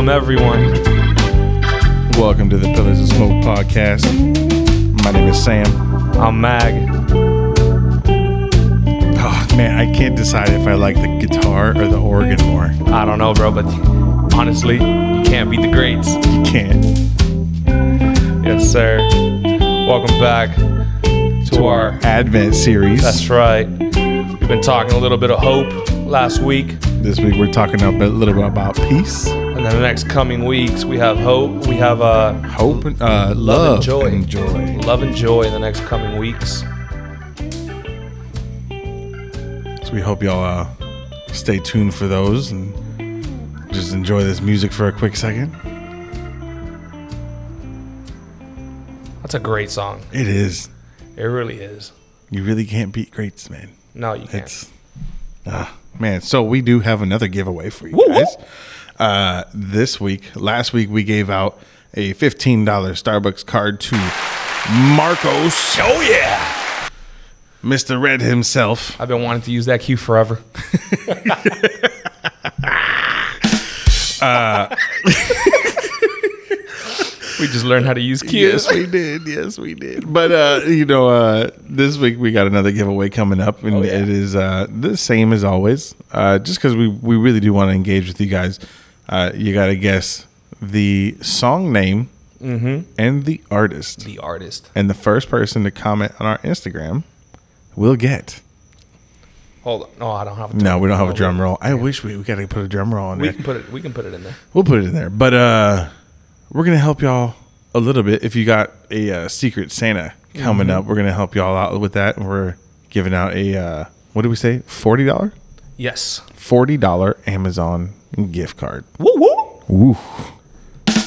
Welcome, everyone. Welcome to the Pillars of Smoke podcast. My name is Sam. I'm Mag. Oh, man, I can't decide if I like the guitar or the organ more. I don't know, bro, but honestly, you can't beat the greats. You can't. Yes, sir. Welcome back to our. Advent series. That's right. We've been talking a little bit of hope last week, This week we're talking a bit- little bit about peace, and then the next coming weeks we have hope. We have uh, hope, and, uh, love, and joy. and joy. love and joy in the next coming weeks. So we hope y'all uh, stay tuned for those and just enjoy this music for a quick second. That's a great song. It is. It really is. You really can't beat greats, man. No, you can't. It's ah man. So we do have another giveaway for you Woo, woo. guys. Uh, this week, last week we gave out a fifteen dollar Starbucks card to Marcos, oh yeah! Mr. Red himself. I've been wanting to use that cue forever. we just learned how to use cues. Yes, we did. Yes, we did. But uh, you know, uh, this week we got another giveaway coming up, and Oh, yeah. it is uh, the same as always. Uh, just because we we really do want to engage with you guys, uh, you got to guess the song name and the artist. The artist. And the first person to comment on our Instagram will get. Hold on. No, I don't have. A No, we don't have a drum roll. I wish we, we got to put a drum roll on We there. can put it. We can put it in there. We'll put it in there. But uh, we're gonna help y'all a little bit. If you got a uh, secret Santa coming Mm-hmm. up, we're gonna help y'all out with that. And we're giving out a uh, what did we say? Forty dollar, Yes. forty dollar Amazon gift card. Woo woo. Ooh.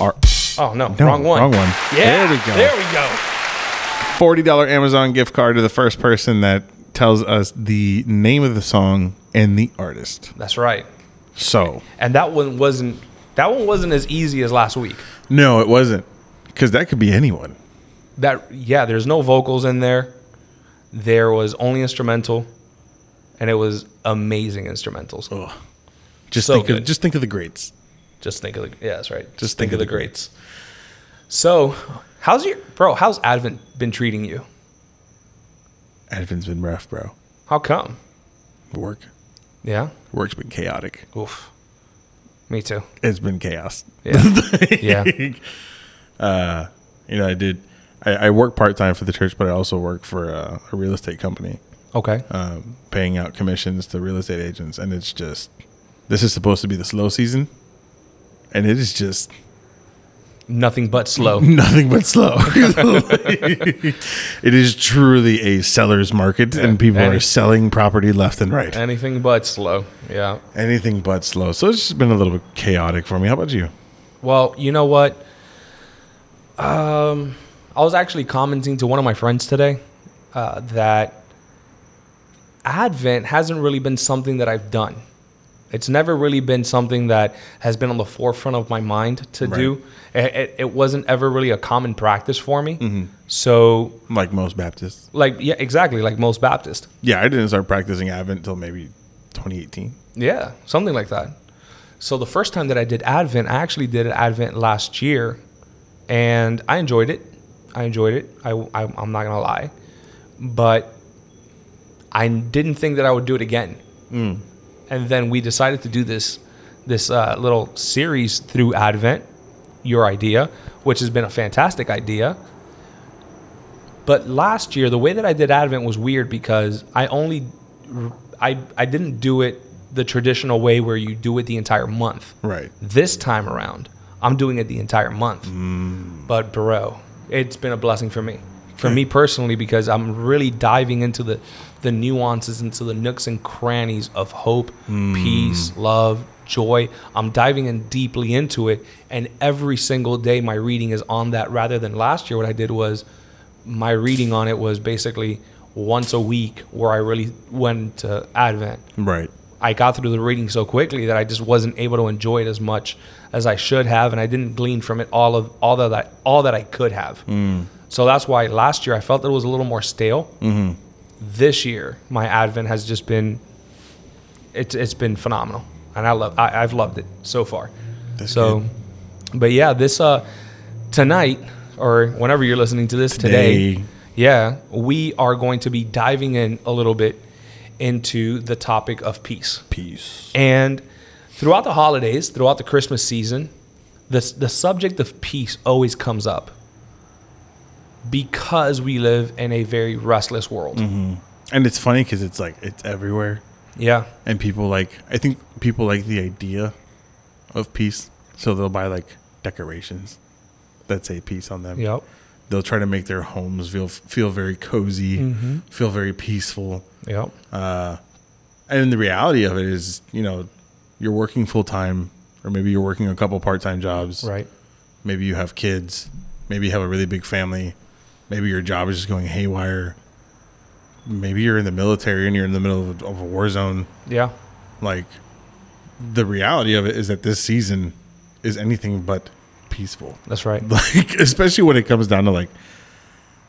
Our, Oh no, no, wrong one. Wrong one. Yeah. There we go. There we go. forty dollar Amazon gift card to the first person that tells us the name of the song and the artist. That's right. So And that one wasn't. That one wasn't as easy as last week. no, it wasn't because that could be anyone. That yeah. There's no vocals in there. There was only instrumental, and it was amazing instrumentals. Just So think of just think of the greats. Just think of the yeah, that's right. Just think, of the greats. So, how's your bro? How's Advent been treating you? Advent's been rough, bro. How come? Work. Yeah. Work's been chaotic. Oof. Me too. It's been chaos. Yeah. yeah. You know, I did. I, I work part time for the church, but I also work for a, a real estate company, Okay. um, paying out commissions to real estate agents, and it's just this is supposed to be the slow season, and it is just Nothing but slow. nothing but slow. it is truly a seller's market, and people Any- are selling property left and right. Anything but slow. Yeah. Anything but slow. So it's just been a little bit chaotic for me. How about you? Well, you know what? Um, I was actually commenting to one of my friends today uh, that Advent hasn't really been something that I've done. It's never really been something that has been on the forefront of my mind to do. It, it, it wasn't ever really a common practice for me. Mm-hmm. So, Like most Baptists. like, yeah, exactly, like most Baptists. Yeah, I didn't start practicing Advent until maybe 2018. Yeah, something like that. So the first time that I did Advent, I actually did Advent last year, and I enjoyed it. I enjoyed it. I, I I'm not gonna lie, but I didn't think that I would do it again. Mm. And then we decided to do this this uh, little series through Advent, your idea, which has been a fantastic idea. But last year, the way that I did Advent was weird because I only, I, I didn't do it the traditional way where you do it the entire month. Right. This time around, I'm doing it the entire month. But bro, it's been a blessing for me, for me personally, because I'm really diving into the, the nuances, into the nooks and crannies of hope, hmm. peace, love, joy. I'm diving in deeply into it, and every single day my reading is on that. Rather than last year, what I did was my reading on it was basically once a week, where I really went to Advent. Right. I got through the reading so quickly that I just wasn't able to enjoy it as much as I should have, and I didn't glean from it all of all that I, all that I could have. Hmm. So that's why last year I felt that it was a little more stale. This year, my Advent has just been it's it's been phenomenal, and I love I, I've loved it so far. so But yeah, this uh tonight or whenever you're listening to this today, Today. yeah, we are going to be diving in a little bit into the topic of peace. Peace. And throughout the holidays, throughout the Christmas season, the, the subject of peace always comes up because we live in a very restless world. Mm-hmm. And it's funny because it's like it's everywhere, Yeah. and people like. I think people like the idea of peace, so they'll buy like decorations that say peace on them. Yep. They'll try to make their homes feel feel very cozy, mm-hmm. feel very peaceful. Yep. Uh, and the reality of it is, you know, you're working full time, or maybe you're working a couple part time jobs. Right. Maybe you have kids. Maybe you have a really big family. Maybe your job is just going haywire. Maybe you're in the military and you're in the middle of, of a war zone. Yeah. Like, the reality of it is that this season is anything but peaceful. That's right. Like, especially when it comes down to like,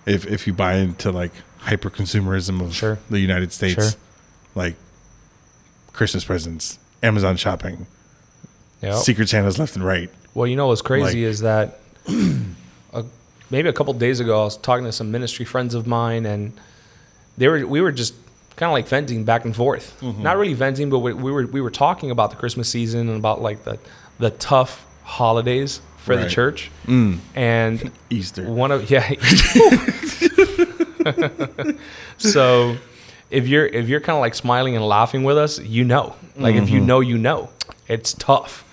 if if you buy into like hyper consumerism of Sure. the United States, Sure. like Christmas presents, Amazon shopping, Yep. Secret Santas left and right. Well, you know what's crazy Like- is that uh, maybe a couple days ago I was talking to some ministry friends of mine, and they were we were just kind of like venting back and forth. Mm-hmm. Not really venting, but we, we were we were talking about the Christmas season and about like the the tough holidays for the Right. Mm. church. And Easter. one of yeah. so if you're if you're kind of like smiling and laughing with us, you know. Like if you Mm-hmm. know, you know. It's tough.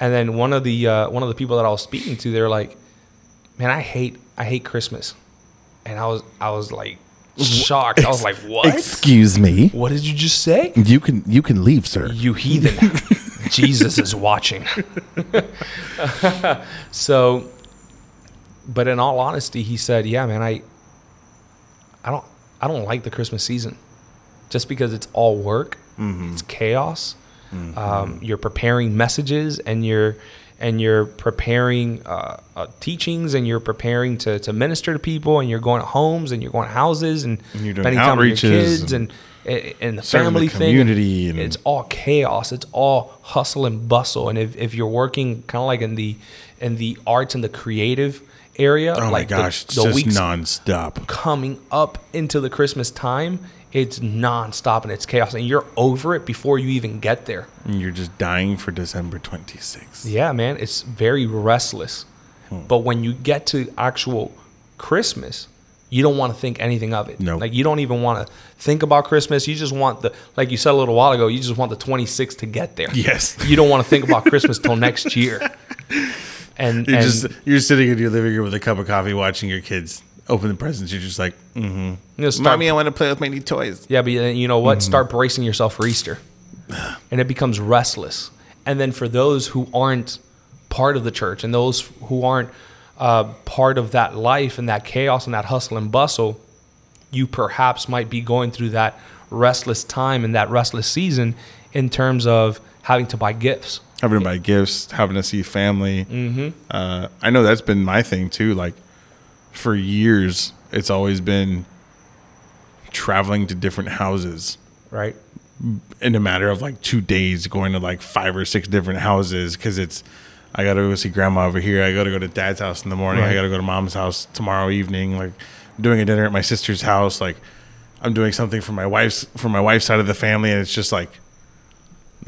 And then one of the uh, one of the people that I was speaking to, they're like, "Man, I hate I hate Christmas," and I was I was like shocked. I was like, "What? Excuse me. What did you just say?" You can you can leave, sir. You heathen. Jesus is watching. so, but in all honesty, he said, "Yeah, man, I, I don't, I don't like the Christmas season, just because it's all work, it's chaos. Um, you're preparing messages, and you're, and you're preparing uh, uh, teachings, and you're preparing to to minister to people, and you're going to homes, and you're going to houses, and, And you're doing spending time with your outreaches kids, and and, and the serving the family thing, community and- it's all chaos. It's all hustle and bustle. And if, if you're working kind of like in the in the arts and the creative area, Oh like my the- gosh, it's the, just weeks nonstop. coming up into the Christmas time, it's nonstop and it's chaos, and you're over it before you even get there. And you're just dying for December 26th. Yeah, man, it's very restless. Hmm. But when you get to actual Christmas, you don't want to think anything of it. Nope. Like you don't even want to think about Christmas. You just want the like you said a little while ago, you just want the 26th to get there. Yes. You don't want to think about Christmas till next year. And, You're and just you're sitting in your living room with a cup of coffee, watching your kids open the presents. You're just like, you know, start, "Mommy, I want to play with my new toys." Yeah, but you know Mm-hmm. what? Start bracing yourself for Easter. And it becomes restless. And then for those who aren't part of the church and those who aren't uh, part of that life and that chaos and that hustle and bustle, you perhaps might be going through that restless time and that restless season in terms of having to buy gifts. having to buy gifts, having to see family. Mm-hmm. Uh, I know that's been my thing too. Like for years, it's always been traveling to different houses Right? in a matter of like two days, going to like five or six different houses because it's. I gotta go see grandma over here. I gotta go to dad's house in the morning. I gotta go to mom's house tomorrow evening. Like doing a dinner at my sister's house. Like I'm doing something for my wife's for my wife's side of the family, and it's just like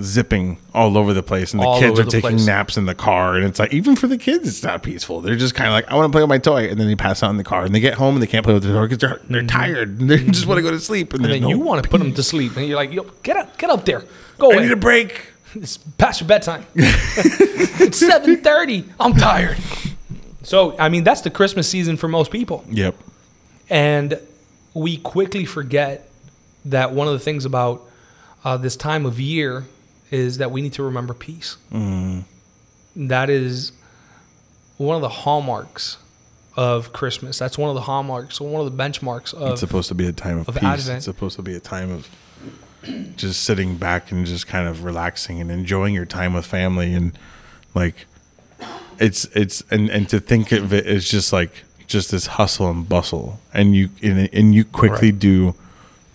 zipping all over the place, and the All kids are the taking place. naps in the car, and it's like even for the kids, it's not peaceful. They're just kind of like, I want to play with my toy, and then they pass out in the car, and they get home and they can't play with their toy because they're they're tired, and they just want to go to sleep, and, Mm-hmm. And then no, you want to put them to sleep. And you're like, yo, get up, get up there. Go I away. need a break. It's past your bedtime. it's seven thirty. I'm tired. So I mean, that's the Christmas season for most people, Yep. and we quickly forget that one of the things about uh, this time of year is that we need to remember peace. Mm. That is one of the hallmarks of Christmas. That's one of the hallmarks, one of the benchmarks of It's supposed to be a time of, of peace. Advent. It's supposed to be a time of just sitting back and just kind of relaxing and enjoying your time with family and like it's it's and and to think of it as just like just this hustle and bustle and you and, and you quickly Right. do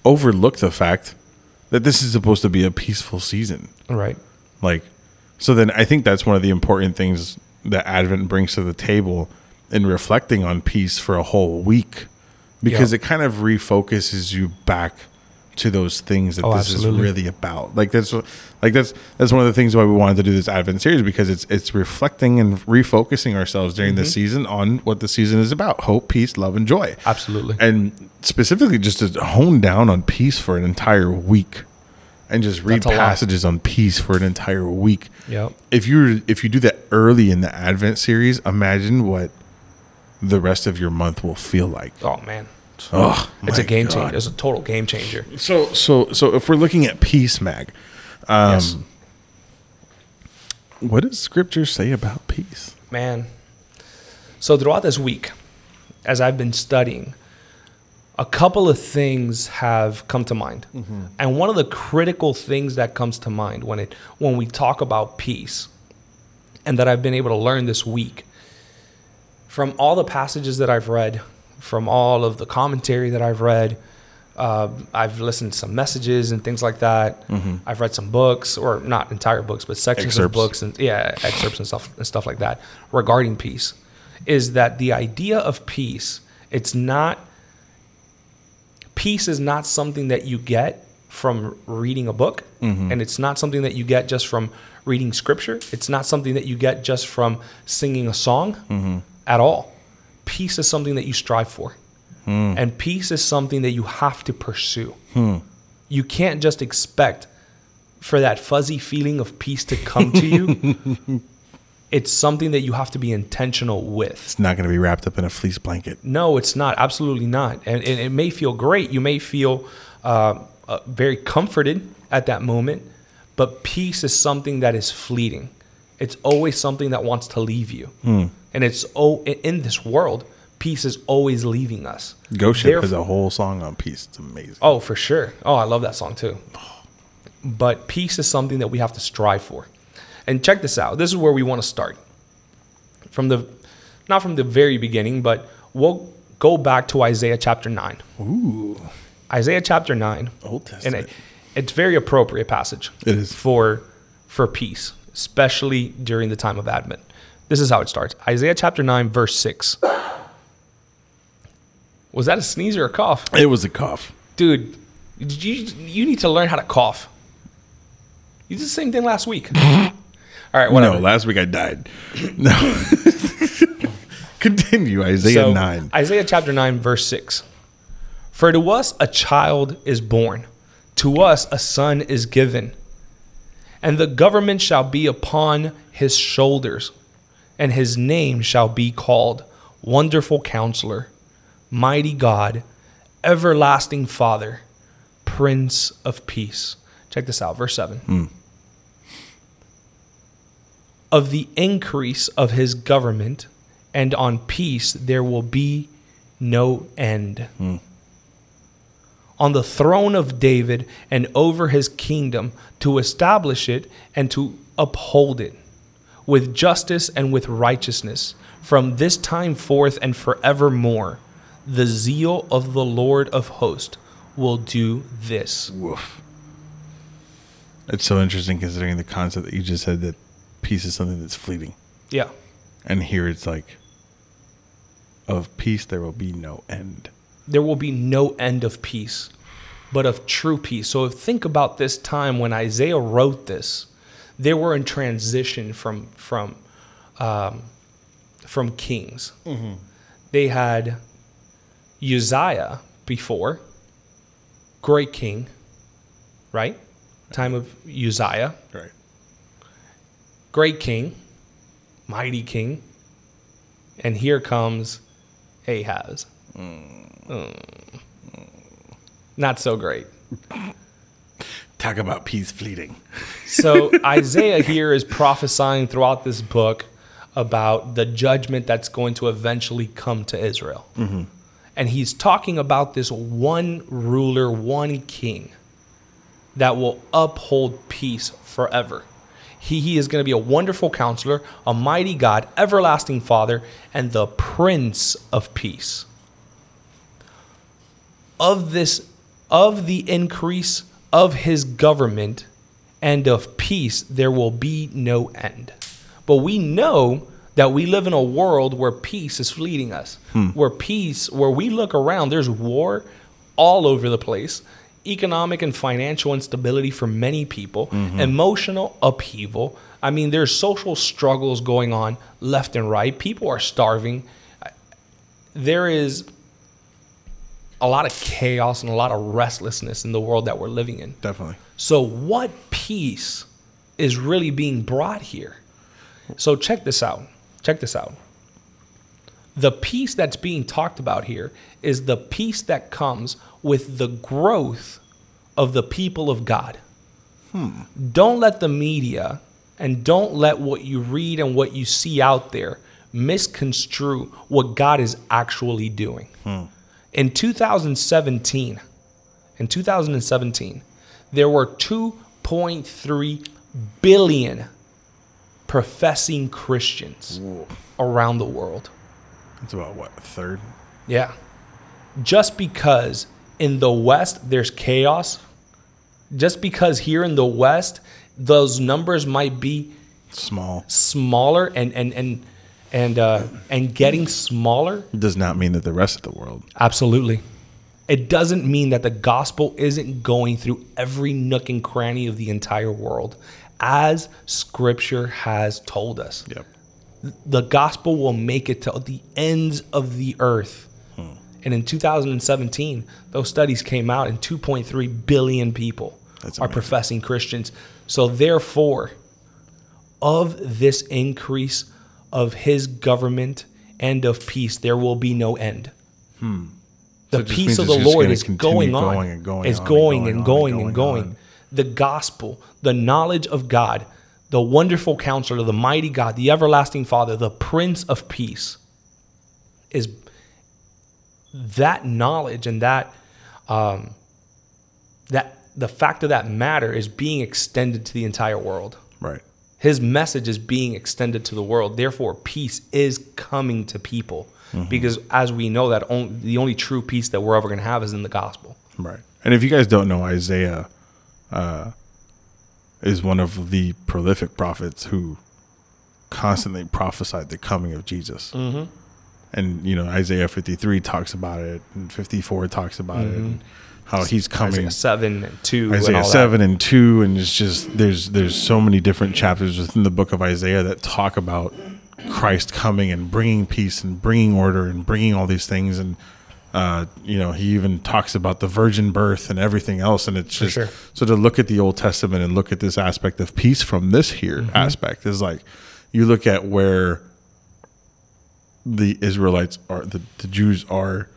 overlook the fact that this is supposed to be a peaceful season right. like so then i think that's one of the important things that Advent brings to the table in reflecting on peace for a whole week because it kind of refocuses you back to those things that Oh, this absolutely. is really about. Like that's like that's that's one of the things why we wanted to do this Advent series because it's it's reflecting and refocusing ourselves during Mm-hmm. this season on what the season is about: hope, peace, love, and joy. Absolutely. And specifically, just to hone down on peace for an entire week, and just read That's passages on peace for an entire week. Yep. If you if you do that early in the Advent series, imagine what the rest of your month will feel like. Oh man. Oh, It's a game God. changer. It's a total game changer. So so so if we're looking at peace, Mag, um, yes. what does Scripture say about peace? Man. So throughout this week, as I've been studying, a couple of things have come to mind. And one of the critical things that comes to mind when it when we talk about peace and that I've been able to learn this week from all the passages that I've read, from all of the commentary that I've read, uh, I've listened to some messages and things like that. Mm-hmm. I've read some books, or not entire books, but sections of books and yeah, excerpts and stuff and stuff like that regarding peace. Is that the idea of peace? It's not peace is not something that you get from reading a book, mm-hmm. and it's not something that you get just from reading scripture. It's not something that you get just from singing a song mm-hmm. at all. Peace is something that you strive for, and peace is something that you have to pursue. You can't just expect for that fuzzy feeling of peace to come to you. it's something that you have to be intentional with. It's not going to be wrapped up in a fleece blanket. No, it's not. Absolutely not. And, and it may feel great. You may feel uh, uh, very comforted at that moment, but peace is something that is fleeting. It's always something that wants to leave you. And it's oh, in- this world, peace is always leaving us. Theref- has a whole song on peace. It's amazing. Oh, for sure. Oh, I love that song too. But peace is something that we have to strive for. And check this out. This is where we want to start. From the not from the very beginning, but we'll go back to Isaiah chapter 9. Ooh, Isaiah chapter 9. Old And Testament. it, it's very appropriate passage. It is. for for peace, especially during the time of Advent. This is how it starts. Isaiah chapter 9 verse 6. Was that a sneeze or a cough? It was a cough. dude, you you need to learn how to cough. You did the same thing last week. All right, whatever. No, last week I died. No. Continue, Isaiah So, 9. Isaiah chapter 9, verse 6. For to us a child is born, to us a son is given, and the government shall be upon his shoulders, and his name shall be called Wonderful Counselor, Mighty God, Everlasting Father, Prince of Peace. Check this out, verse 7. Hmm. Of the increase of his government and on peace there will be no end. Hmm. On the throne of David and over his kingdom to establish it and to uphold it with justice and with righteousness from this time forth and forevermore. The zeal of the Lord of hosts will do this. Woof. It's so interesting considering the concept that you just said that peace is something that's fleeting. Yeah. And here it's like, of peace there will be no end. there will be no end of peace, but of true peace. So think about this time when Isaiah wrote this. They were in transition from from um, from kings. They had Uzziah before, great king, right? Time of Uzziah, Right. great king, mighty king, and here comes Ahaz. Mm. Not so great. Talk about peace fleeting. So Isaiah here is prophesying throughout this book about the judgment that's going to eventually come to Israel. Mm-hmm. And he's talking about this one ruler, one king that will uphold peace forever. He, he is going to be a wonderful counselor, a mighty God, everlasting Father, and the Prince of Peace. Of this, of the increase of his government and of peace, there will be no end. But we know that we live in a world where peace is fleeting us, hmm. where peace, where we look around, there's war all over the place, economic and financial instability for many people, mm-hmm. emotional upheaval. I mean, there's social struggles going on left and right. People are starving. There is a lot of chaos and a lot of restlessness in the world that we're living in. Definitely. So, what peace is really being brought here? So, check this out. Check this out. The peace that's being talked about here is the peace that comes with the growth of the people of God. Hmm. Don't let the media and don't let what you read and what you see out there misconstrue what God is actually doing. In 2017, in 2017, there were 2.3 billion professing Christians around the world. It's about what a third. Yeah. Just because in the West there's chaos, just because here in the West those numbers might be Small smaller and and and and uh, and getting smaller, does not mean that the rest of the world. absolutely. It doesn't mean that the gospel isn't going through every nook and cranny of the entire world, as Scripture has told us. Yep. the gospel will make it to the ends of the earth. And in 2017, those studies came out, and 2.3 billion people That's are amazing. professing Christians. So, therefore, of this increase of his government and of peace, there will be no end. The Hmm. So peace of the Lord is going on. going and going It's on and going going and on and going going and going. The gospel, the knowledge of God, the wonderful counselor, the mighty God, the everlasting Father, the Prince of Peace is that knowledge and that um, that the fact of that matter is being extended to the entire world. His message is being extended to the world. Therefore, peace is coming to people because, as we know, that only, the only true peace that we're ever going to have is in the gospel. Right. And if you guys don't know, Isaiah uh, is one of the prolific prophets who constantly prophesied the coming of Jesus. Mm-hmm. And, you know, Isaiah 53 talks about it, and 54 talks about it, and how he's coming. Isaiah seven and two. and Isaiah that. seven and two, and it's just there's there's so many different chapters within the book of Isaiah that talk about Christ coming and bringing peace and bringing order and bringing all these things, and uh, you know he even talks about the virgin birth and everything else, and it's just sure. so to look at the Old Testament and look at this aspect of peace from this here Mm-hmm. aspect is like you look at where the Israelites are, the, the Jews are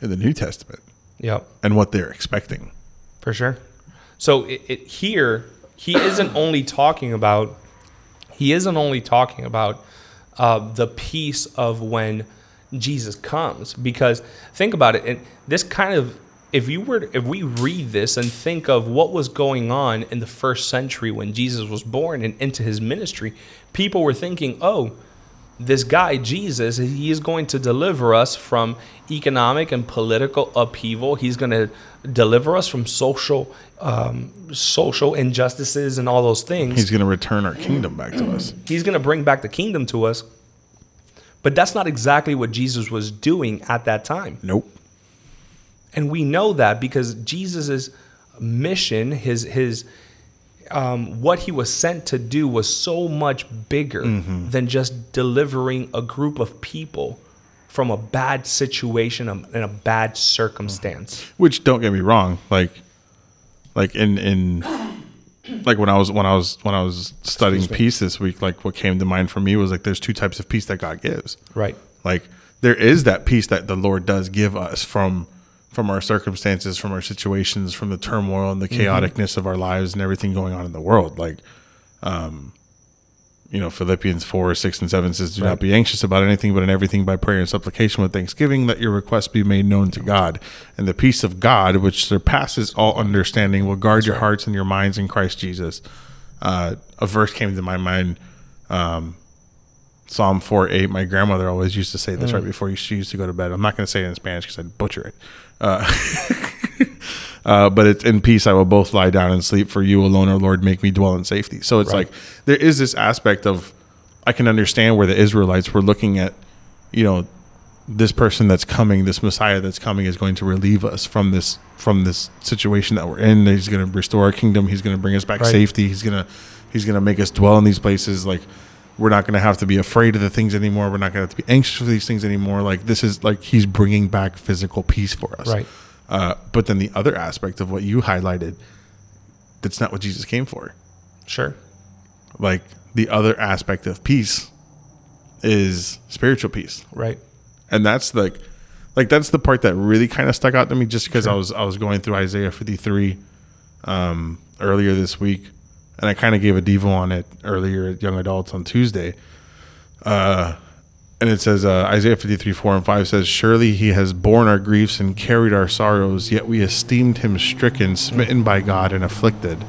in the New Testament, Yep. and what they're expecting. For sure. So it, it here he isn't only talking about he isn't only talking about uh, the peace of when Jesus comes because think about it and this kind of if you were if we read this and think of what was going on in the first century when Jesus was born and into his ministry people were thinking oh this guy Jesus, he is going to deliver us from economic and political upheaval. He's going to deliver us from social um, social injustices and all those things. He's going to return our kingdom back to us. He's going to bring back the kingdom to us. But that's not exactly what Jesus was doing at that time. Nope. And we know that because Jesus's mission, his his um, what he was sent to do was so much bigger than just delivering a group of people from a bad situation um, and a bad circumstance. Which don't get me wrong, like like in in like when I was when I was when I was studying peace this week, like what came to mind for me was like there's two types of peace that God gives. Right. Like there is that peace that the Lord does give us from from our circumstances, from our situations, from the turmoil and the chaoticness of our lives and everything going on in the world. Like um you know, Philippians 4, 6, and 7 says, Do not be anxious about anything, but in everything by prayer and supplication with thanksgiving, let your requests be made known to God. And the peace of God, which surpasses all understanding, will guard your hearts and your minds in Christ Jesus. Uh, a verse came to my mind um, Psalm 4 8. My grandmother always used to say this right before she used to go to bed. I'm not going to say it in Spanish because I'd butcher it. Uh, uh, but it's in peace I will both lie down and sleep, for you alone, O Lord, make me dwell in safety. So it's Right. like there is this aspect of I can understand where the Israelites were looking at, you know, this person that's coming, this Messiah that's coming is going to relieve us from this from this situation that we're in. He's going to restore our kingdom. He's going to bring us back Right. safety. He's going to he's going to make us dwell in these places like we're not going to have to be afraid of the things anymore. We're not going to have to be anxious for these things anymore. Like this is like he's bringing back physical peace for us. Right. Uh, but then the other aspect of what you highlighted, that's not what Jesus came for. Sure. Like the other aspect of peace is spiritual peace Right. and that's like like that's the part that really kind of stuck out to me just because I was I was going through Isaiah 53 um earlier this week and I kind of gave a devo on it earlier at Young Adults on Tuesday uh and it says uh, Isaiah 53 4 and 5 says surely he has borne our griefs and carried our sorrows yet we esteemed him stricken smitten by God and afflicted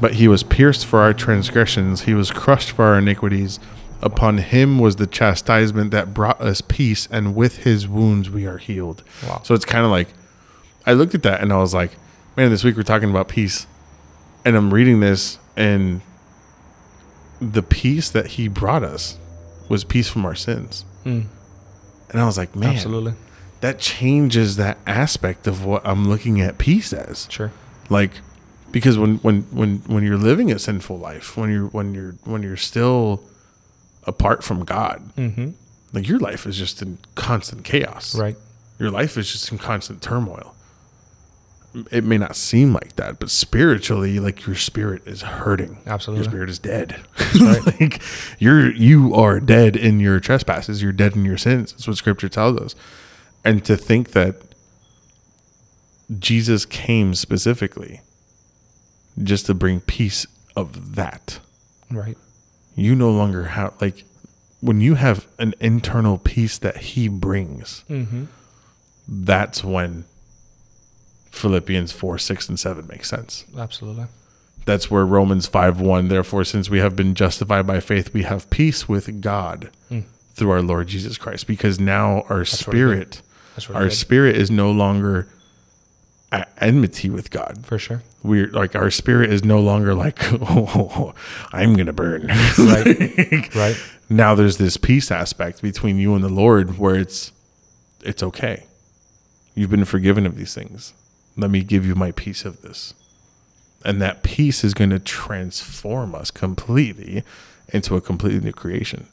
but he was pierced for our transgressions, he was crushed for our iniquities. Upon him was the chastisement that brought us peace, and with his wounds we are healed. Wow. So it's kind of like, I looked at that and I was like, man, this week we're talking about peace. And I'm reading this, and the peace that he brought us was peace from our sins. Mm. And I was like, man, Absolutely. that changes that aspect of what I'm looking at peace as Sure. like because when when when when you're living a sinful life when you're when you're when you're still apart from god Mm-hmm. like your life is just in constant chaos Right. your life is just in constant turmoil it may not seem like that but spiritually like your spirit is hurting Absolutely. your spirit is dead right. like you're you are dead in your trespasses you're dead in your sins that's what scripture tells us and to think that jesus came specifically just to bring peace of that Right. you no longer have like when you have an internal peace that he brings Mm-hmm. that's when philippians 4 6 and 7 makes sense Absolutely. that's where Romans 5 1, therefore, since we have been justified by faith, we have peace with God Mm. through our Lord Jesus Christ. Because now our really spirit, our good. spirit is no longer at enmity with God. For sure. We're like, our spirit is no longer like, oh, I'm going to burn. Right. right. now there's this peace aspect between you and the Lord where it's, it's okay. You've been forgiven of these things. Let me give you my peace of this and that peace is going to transform us completely into a completely new creation.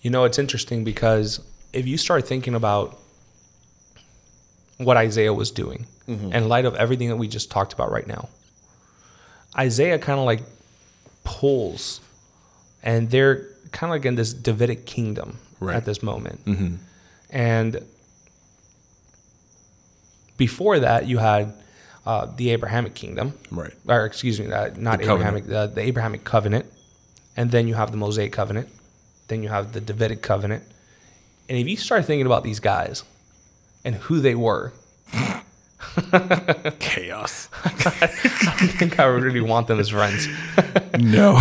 You know, it's interesting because if you start thinking about what Isaiah was doing mm-hmm. in light of everything that we just talked about right now, Isaiah kind of like pulls, and they're kind of like in this Davidic kingdom Right. at this moment. Mm-hmm. And before that, you had uh, the Abrahamic kingdom, Right. or excuse me, uh, not The Abrahamic, uh, the Abrahamic covenant, and then you have the Mosaic covenant, then you have the Davidic covenant, and if you start thinking about these guys and who they were, Chaos. I don't think I really want them as friends. no.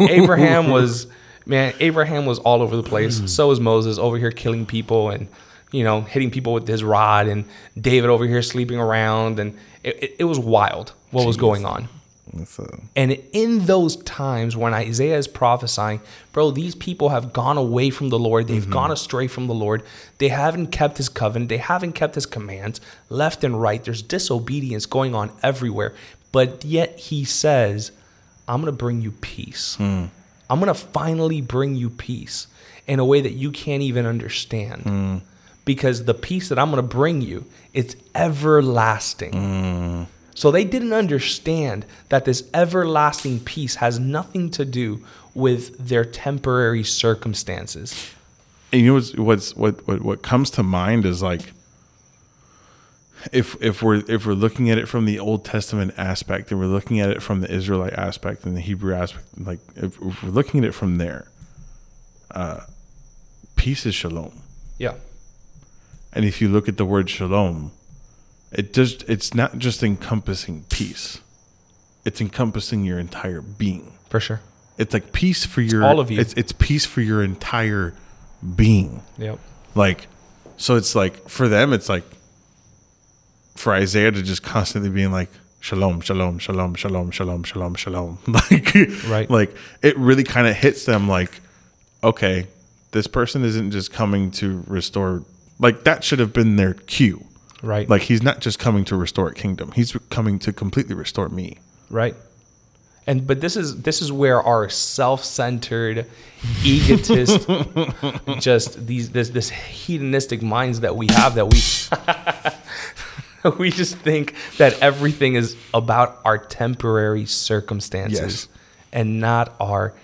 Abraham was man, Abraham was all over the place. So was Moses over here killing people and you know hitting people with his rod, and David over here sleeping around, and it, it, it was wild what was going on. And in those times when Isaiah is prophesying, bro, these people have gone away from the Lord. They've gone astray from the Lord. They haven't kept his covenant. They haven't kept his commands left and right. There's disobedience going on everywhere. But yet he says, I'm going to bring you peace. I'm going to finally bring you peace in a way that you can't even understand. Because the peace that I'm going to bring you, it's everlasting. So they didn't understand that this everlasting peace has nothing to do with their temporary circumstances. and you know what's, what's what, what what comes to mind is like if if we're if we're looking at it from the Old Testament aspect and we're looking at it from the Israelite aspect and the Hebrew aspect, like if, if we're looking at it from there, uh, peace is shalom. Yeah. And if you look at the word shalom, it just it's not just encompassing peace. It's encompassing your entire being. For sure. It's like peace for your all of you. It's it's peace for your entire being. Yep. Like so it's like for them it's like for Isaiah to just constantly being like shalom, shalom, shalom, shalom, shalom, shalom, shalom. Like, Right. Like it really kind of hits them like, okay, this person isn't just coming to restore. Like that should have been their cue. Right. Like he's not just coming to restore a kingdom. He's coming to completely restore me. right and but this is this is where our self-centered egotist just these this this hedonistic minds that we have that we we just think that everything is about our temporary circumstances Yes. and not our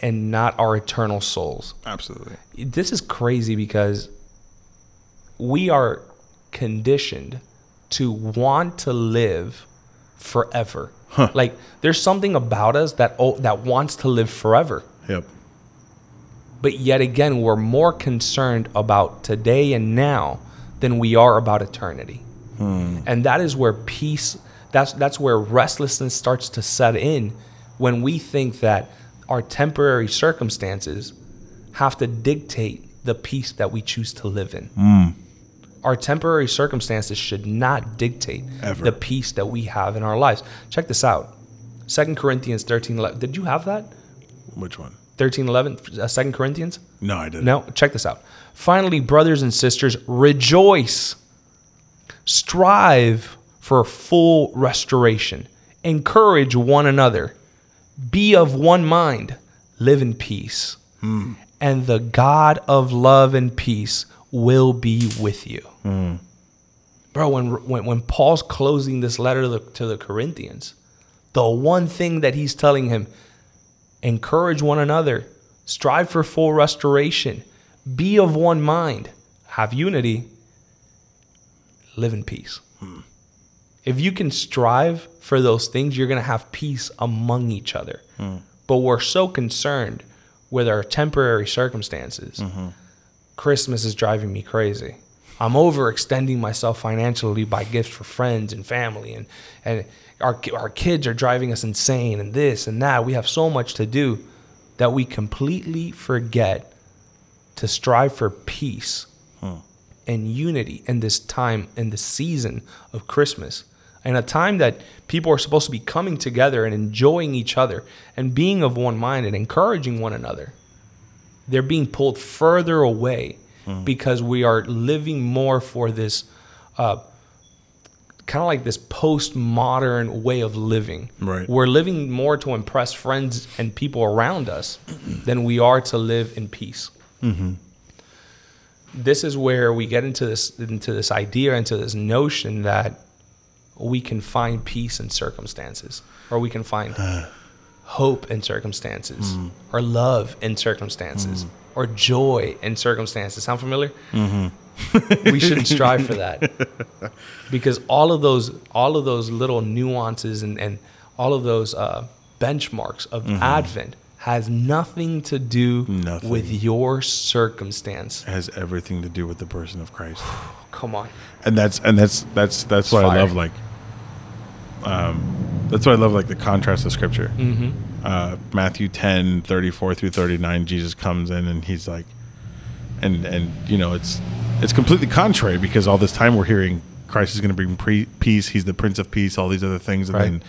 and not our eternal souls Absolutely. this is crazy because we are conditioned to want to live forever. Like there's something about us that oh, that wants to live forever. Yep. But yet again, we're more concerned about today and now than we are about eternity. Hmm. And that is where peace that's that's where restlessness starts to set in when we think that our temporary circumstances have to dictate the peace that we choose to live in. Hmm. Our temporary circumstances should not dictate Ever. the peace that we have in our lives. Check this out. 2 Corinthians 13 11. Did you have that? Which one? 13 11 uh, 2 Corinthians? No, I didn't. No, check this out. Finally, brothers and sisters, rejoice. Strive for full restoration. Encourage one another. Be of one mind. Live in peace. And the God of love and peace will be with you. Hmm. Bro, when, when, when Paul's closing this letter to the, to the Corinthians, the one thing that he's telling him, encourage one another, strive for full restoration, be of one mind, have unity, live in peace. Hmm. If you can strive for those things, you're going to have peace among each other. Hmm. But we're so concerned with our temporary circumstances. Mm-hmm. Christmas is driving me crazy. I'm overextending myself financially by gifts for friends and family, and and our our kids are driving us insane, and this and that. We have so much to do that we completely forget to strive for peace hmm. and unity in this time in the season of Christmas. In a time that people are supposed to be coming together and enjoying each other and being of one mind and encouraging one another they're being pulled further away because we are living more for this uh, kind of like this postmodern way of living. Right. We're living more to impress friends and people around us than we are to live in peace. This is where we get into this into this idea, into this notion that we can find peace in circumstances, or we can find hope in circumstances, mm. or love in circumstances, mm. or joy in circumstances. Sound familiar? Mm-hmm. we shouldn't strive for that because all of those, all of those little nuances and, and all of those uh, benchmarks of mm-hmm. Advent has nothing to do Nothing. with your circumstance. It has everything to do with the person of Christ. Come on. and that's and that's that's that's why Fire. I love like um that's why I love like the contrast of scripture. Mm-hmm. Uh, Matthew 10, 34 through 39, Jesus comes in and he's like and and you know it's it's completely contrary because all this time we're hearing Christ is going to bring pre- peace, he's the prince of peace, all these other things and Right. then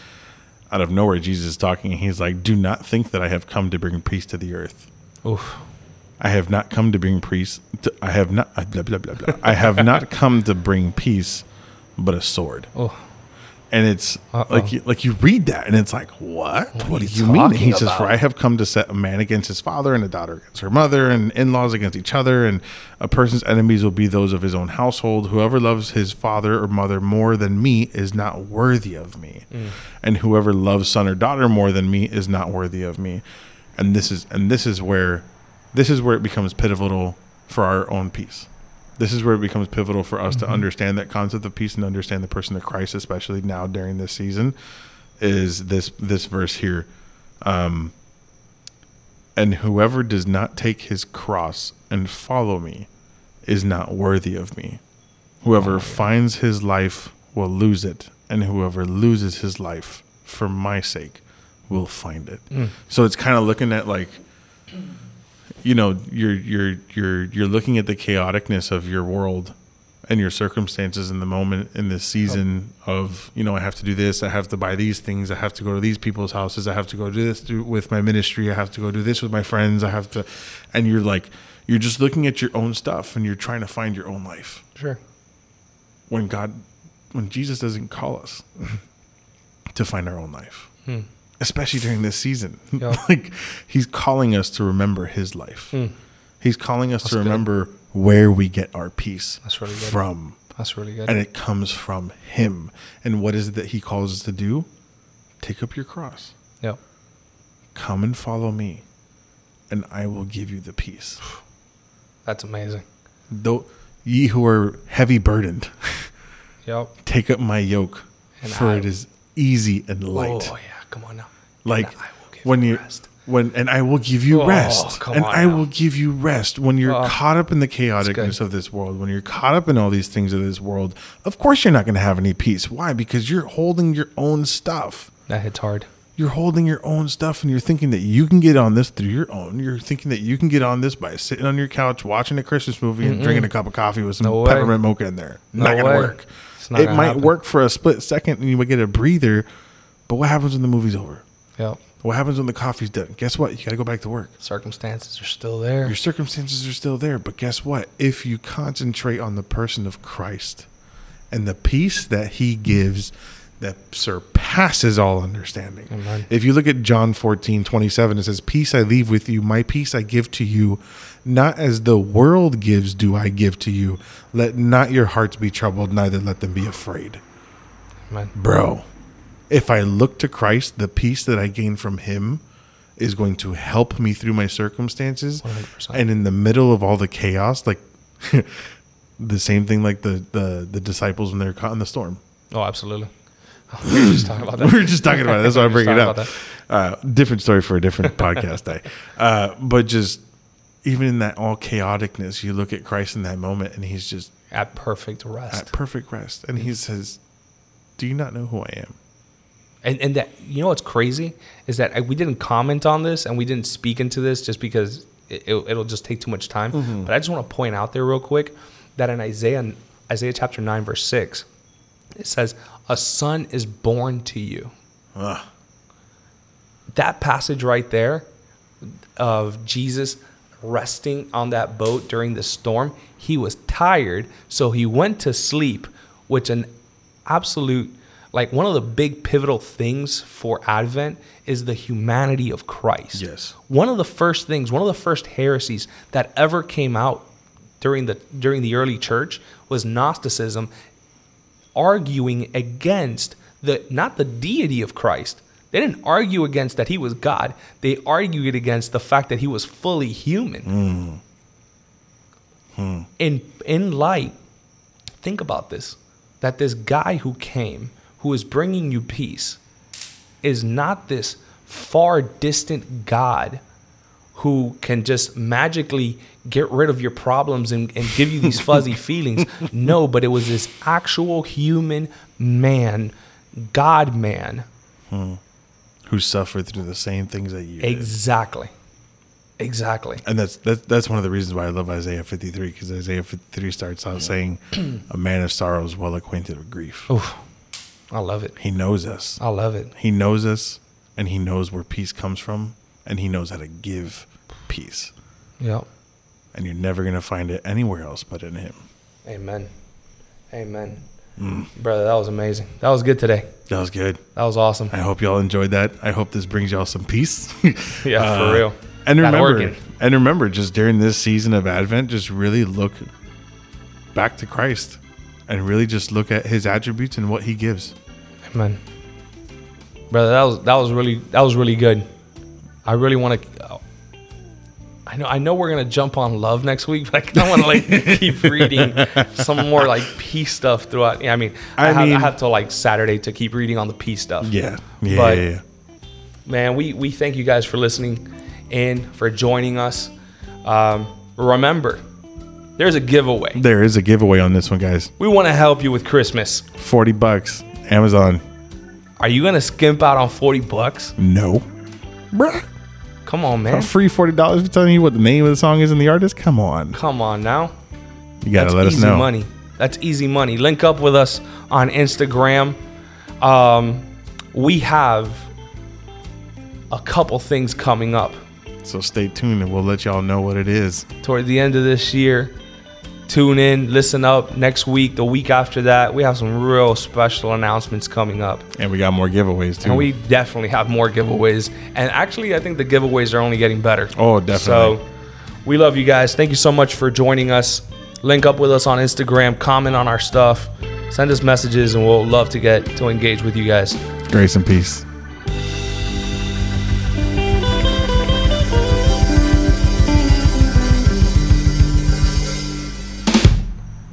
out of nowhere Jesus is talking and he's like do not think that I have come to bring peace to the earth. Oof. I have not come to bring peace. To, I have not. Blah, blah, blah, blah. I have not come to bring peace, but a sword. Oh, And it's Uh-oh. like you, like you read that, and it's like, what? What, are do you mean? He says, "For I have come to set a man against his father, and a daughter against her mother, and in-laws against each other, and a person's enemies will be those of his own household. Whoever loves his father or mother more than me is not worthy of me, Mm. and whoever loves son or daughter more than me is not worthy of me." And this is and this is where this is where it becomes pivotal for our own peace. This is where it becomes pivotal for us to understand that concept of peace and understand the person of Christ, especially now during this season, is this this verse here. Um, and whoever does not take his cross and follow me is not worthy of me. Whoever finds his life will lose it, and whoever loses his life for my sake will find it. So it's kind of looking at like you know you're you're you're you're looking at the chaoticness of your world and your circumstances in the moment in this season of you know I have to do this, I have to buy these things, I have to go to these people's houses, I have to go do this do, with my ministry, I have to go do this with my friends, I have to, and you're like you're just looking at your own stuff and you're trying to find your own life. Sure. when God, when Jesus doesn't call us to find our own life, hmm. Especially during this season. Yeah. like He's calling us to remember His life. Hmm. He's calling us to good. remember where we get our peace That's really good. from, That's really good. and it comes from Him. And what is it that He calls us to do? Take up your cross, yep. come and follow me, and I will give you the peace. That's amazing. Though ye who are heavy burdened. Yep. take up my yoke, And for I- it is easy and oh, light. Oh yeah. Come on now. like I will give when you when and I will give you Oh, rest, come and I now. will give you rest when you're Oh, caught up in the chaoticness of this world. When you're caught up in all these things of this world, of course you're not going to have any peace. Why? Because you're holding your own stuff. That hits hard. You're holding your own stuff, and you're thinking that you can get on this through your own. You're thinking that you can get on this by sitting on your couch watching a Christmas movie and drinking a cup of coffee with some No peppermint mocha in there. No not gonna work. It might happen. work for a split second, and you might get a breather. But what happens when the movie's over? Yep. What happens when the coffee's done? Guess what? You got to go back to work. Circumstances are still there. Your circumstances are still there, but guess what? If you concentrate on the person of Christ and the peace that he gives that surpasses all understanding. Amen. If you look at John 14, 27, it says, Peace I leave with you, my peace I give to you. Not as the world gives, do I give to you. Let not your hearts be troubled, neither let them be afraid. Man. Bro, if I look to Christ, the peace that I gain from him is going to help me through my circumstances. 100%. And in the middle of all the chaos, like the same thing like the, the, the disciples when they're caught in the storm. Oh, absolutely. we were just talking about that. we were just talking about it. That's why I bring it up. Uh, different story for a different podcast day. Uh, but just even in that all chaoticness, you look at Christ in that moment and he's just At perfect rest. at perfect rest. And he says, Do you not know who I am? And and that you know what's crazy is that I- we didn't comment on this and we didn't speak into this just because it, it, will just take too much time. Mm-hmm. But I just want to point out there real quick that in Isaiah Isaiah chapter nine verse six, it says, "A son is born to you." Ugh. That passage right there of Jesus resting on that boat during the storm, he was tired, so he went to sleep, which an absolute like one of the big pivotal things for Advent is the humanity of Christ. Yes. One of the first things, one of the first heresies that ever came out during the during the early church was Gnosticism arguing against the not the deity of Christ. They didn't argue against that he was God. They argued against the fact that he was fully human. Hmm. In in light, think about this: that this guy who came, who is bringing you peace, is not this far distant God who can just magically get rid of your problems and, and give you these fuzzy feelings. No, but it was this actual human man, God man. Hmm. Who suffered through the same things that you did. Exactly. Exactly. And that's that, that's one of the reasons why I love Isaiah 53 because Isaiah 53 starts out saying, "A man of sorrows, well acquainted with grief." Oof. I love it. He knows us. I love it. He knows us, and he knows where peace comes from, and he knows how to give peace. Yep. And you're never gonna find it anywhere else but in him. Amen. Amen. Brother, that was amazing. That was good today. That was good. That was awesome. I hope y'all enjoyed that. I hope this brings y'all some peace. Yeah, Uh, for real. And remember, and remember, just during this season of Advent, just really look back to Christ, and really just look at His attributes and what He gives. Amen. Brother, that was that was really that was really good. I really want to. I know I know we're gonna jump on love next week, but I kind of want to like keep reading some more like peace stuff throughout. Yeah, I mean, I, I have, I have till like Saturday to keep reading on the peace stuff. Yeah, yeah, But- yeah, yeah. man, we we thank you guys for listening and for joining us. Um, remember, there's a giveaway. There is a giveaway on this one, guys. We want to help you with Christmas. Forty bucks, Amazon. Are you gonna skimp out on forty bucks? No, bruh. Come on, A man. free forty dollars for telling you what the name of the song is and the artist. Come on, Come on now. you gotta let us easy know. money. That's easy money. Link up with us on Instagram. Um, we have a couple things coming up So stay tuned and we'll let y'all know what it is. toward the end of this year. Tune in, listen up. Next week, the week after that, we have some real special announcements coming up. And we got more giveaways too. And we definitely have more giveaways. And actually, I think the giveaways are only getting better. Oh, definitely. So we love you guys. Thank you so much for joining us. Link up with us on Instagram, comment on our stuff, send us messages, and we'll love to get to engage with you guys. Grace and peace.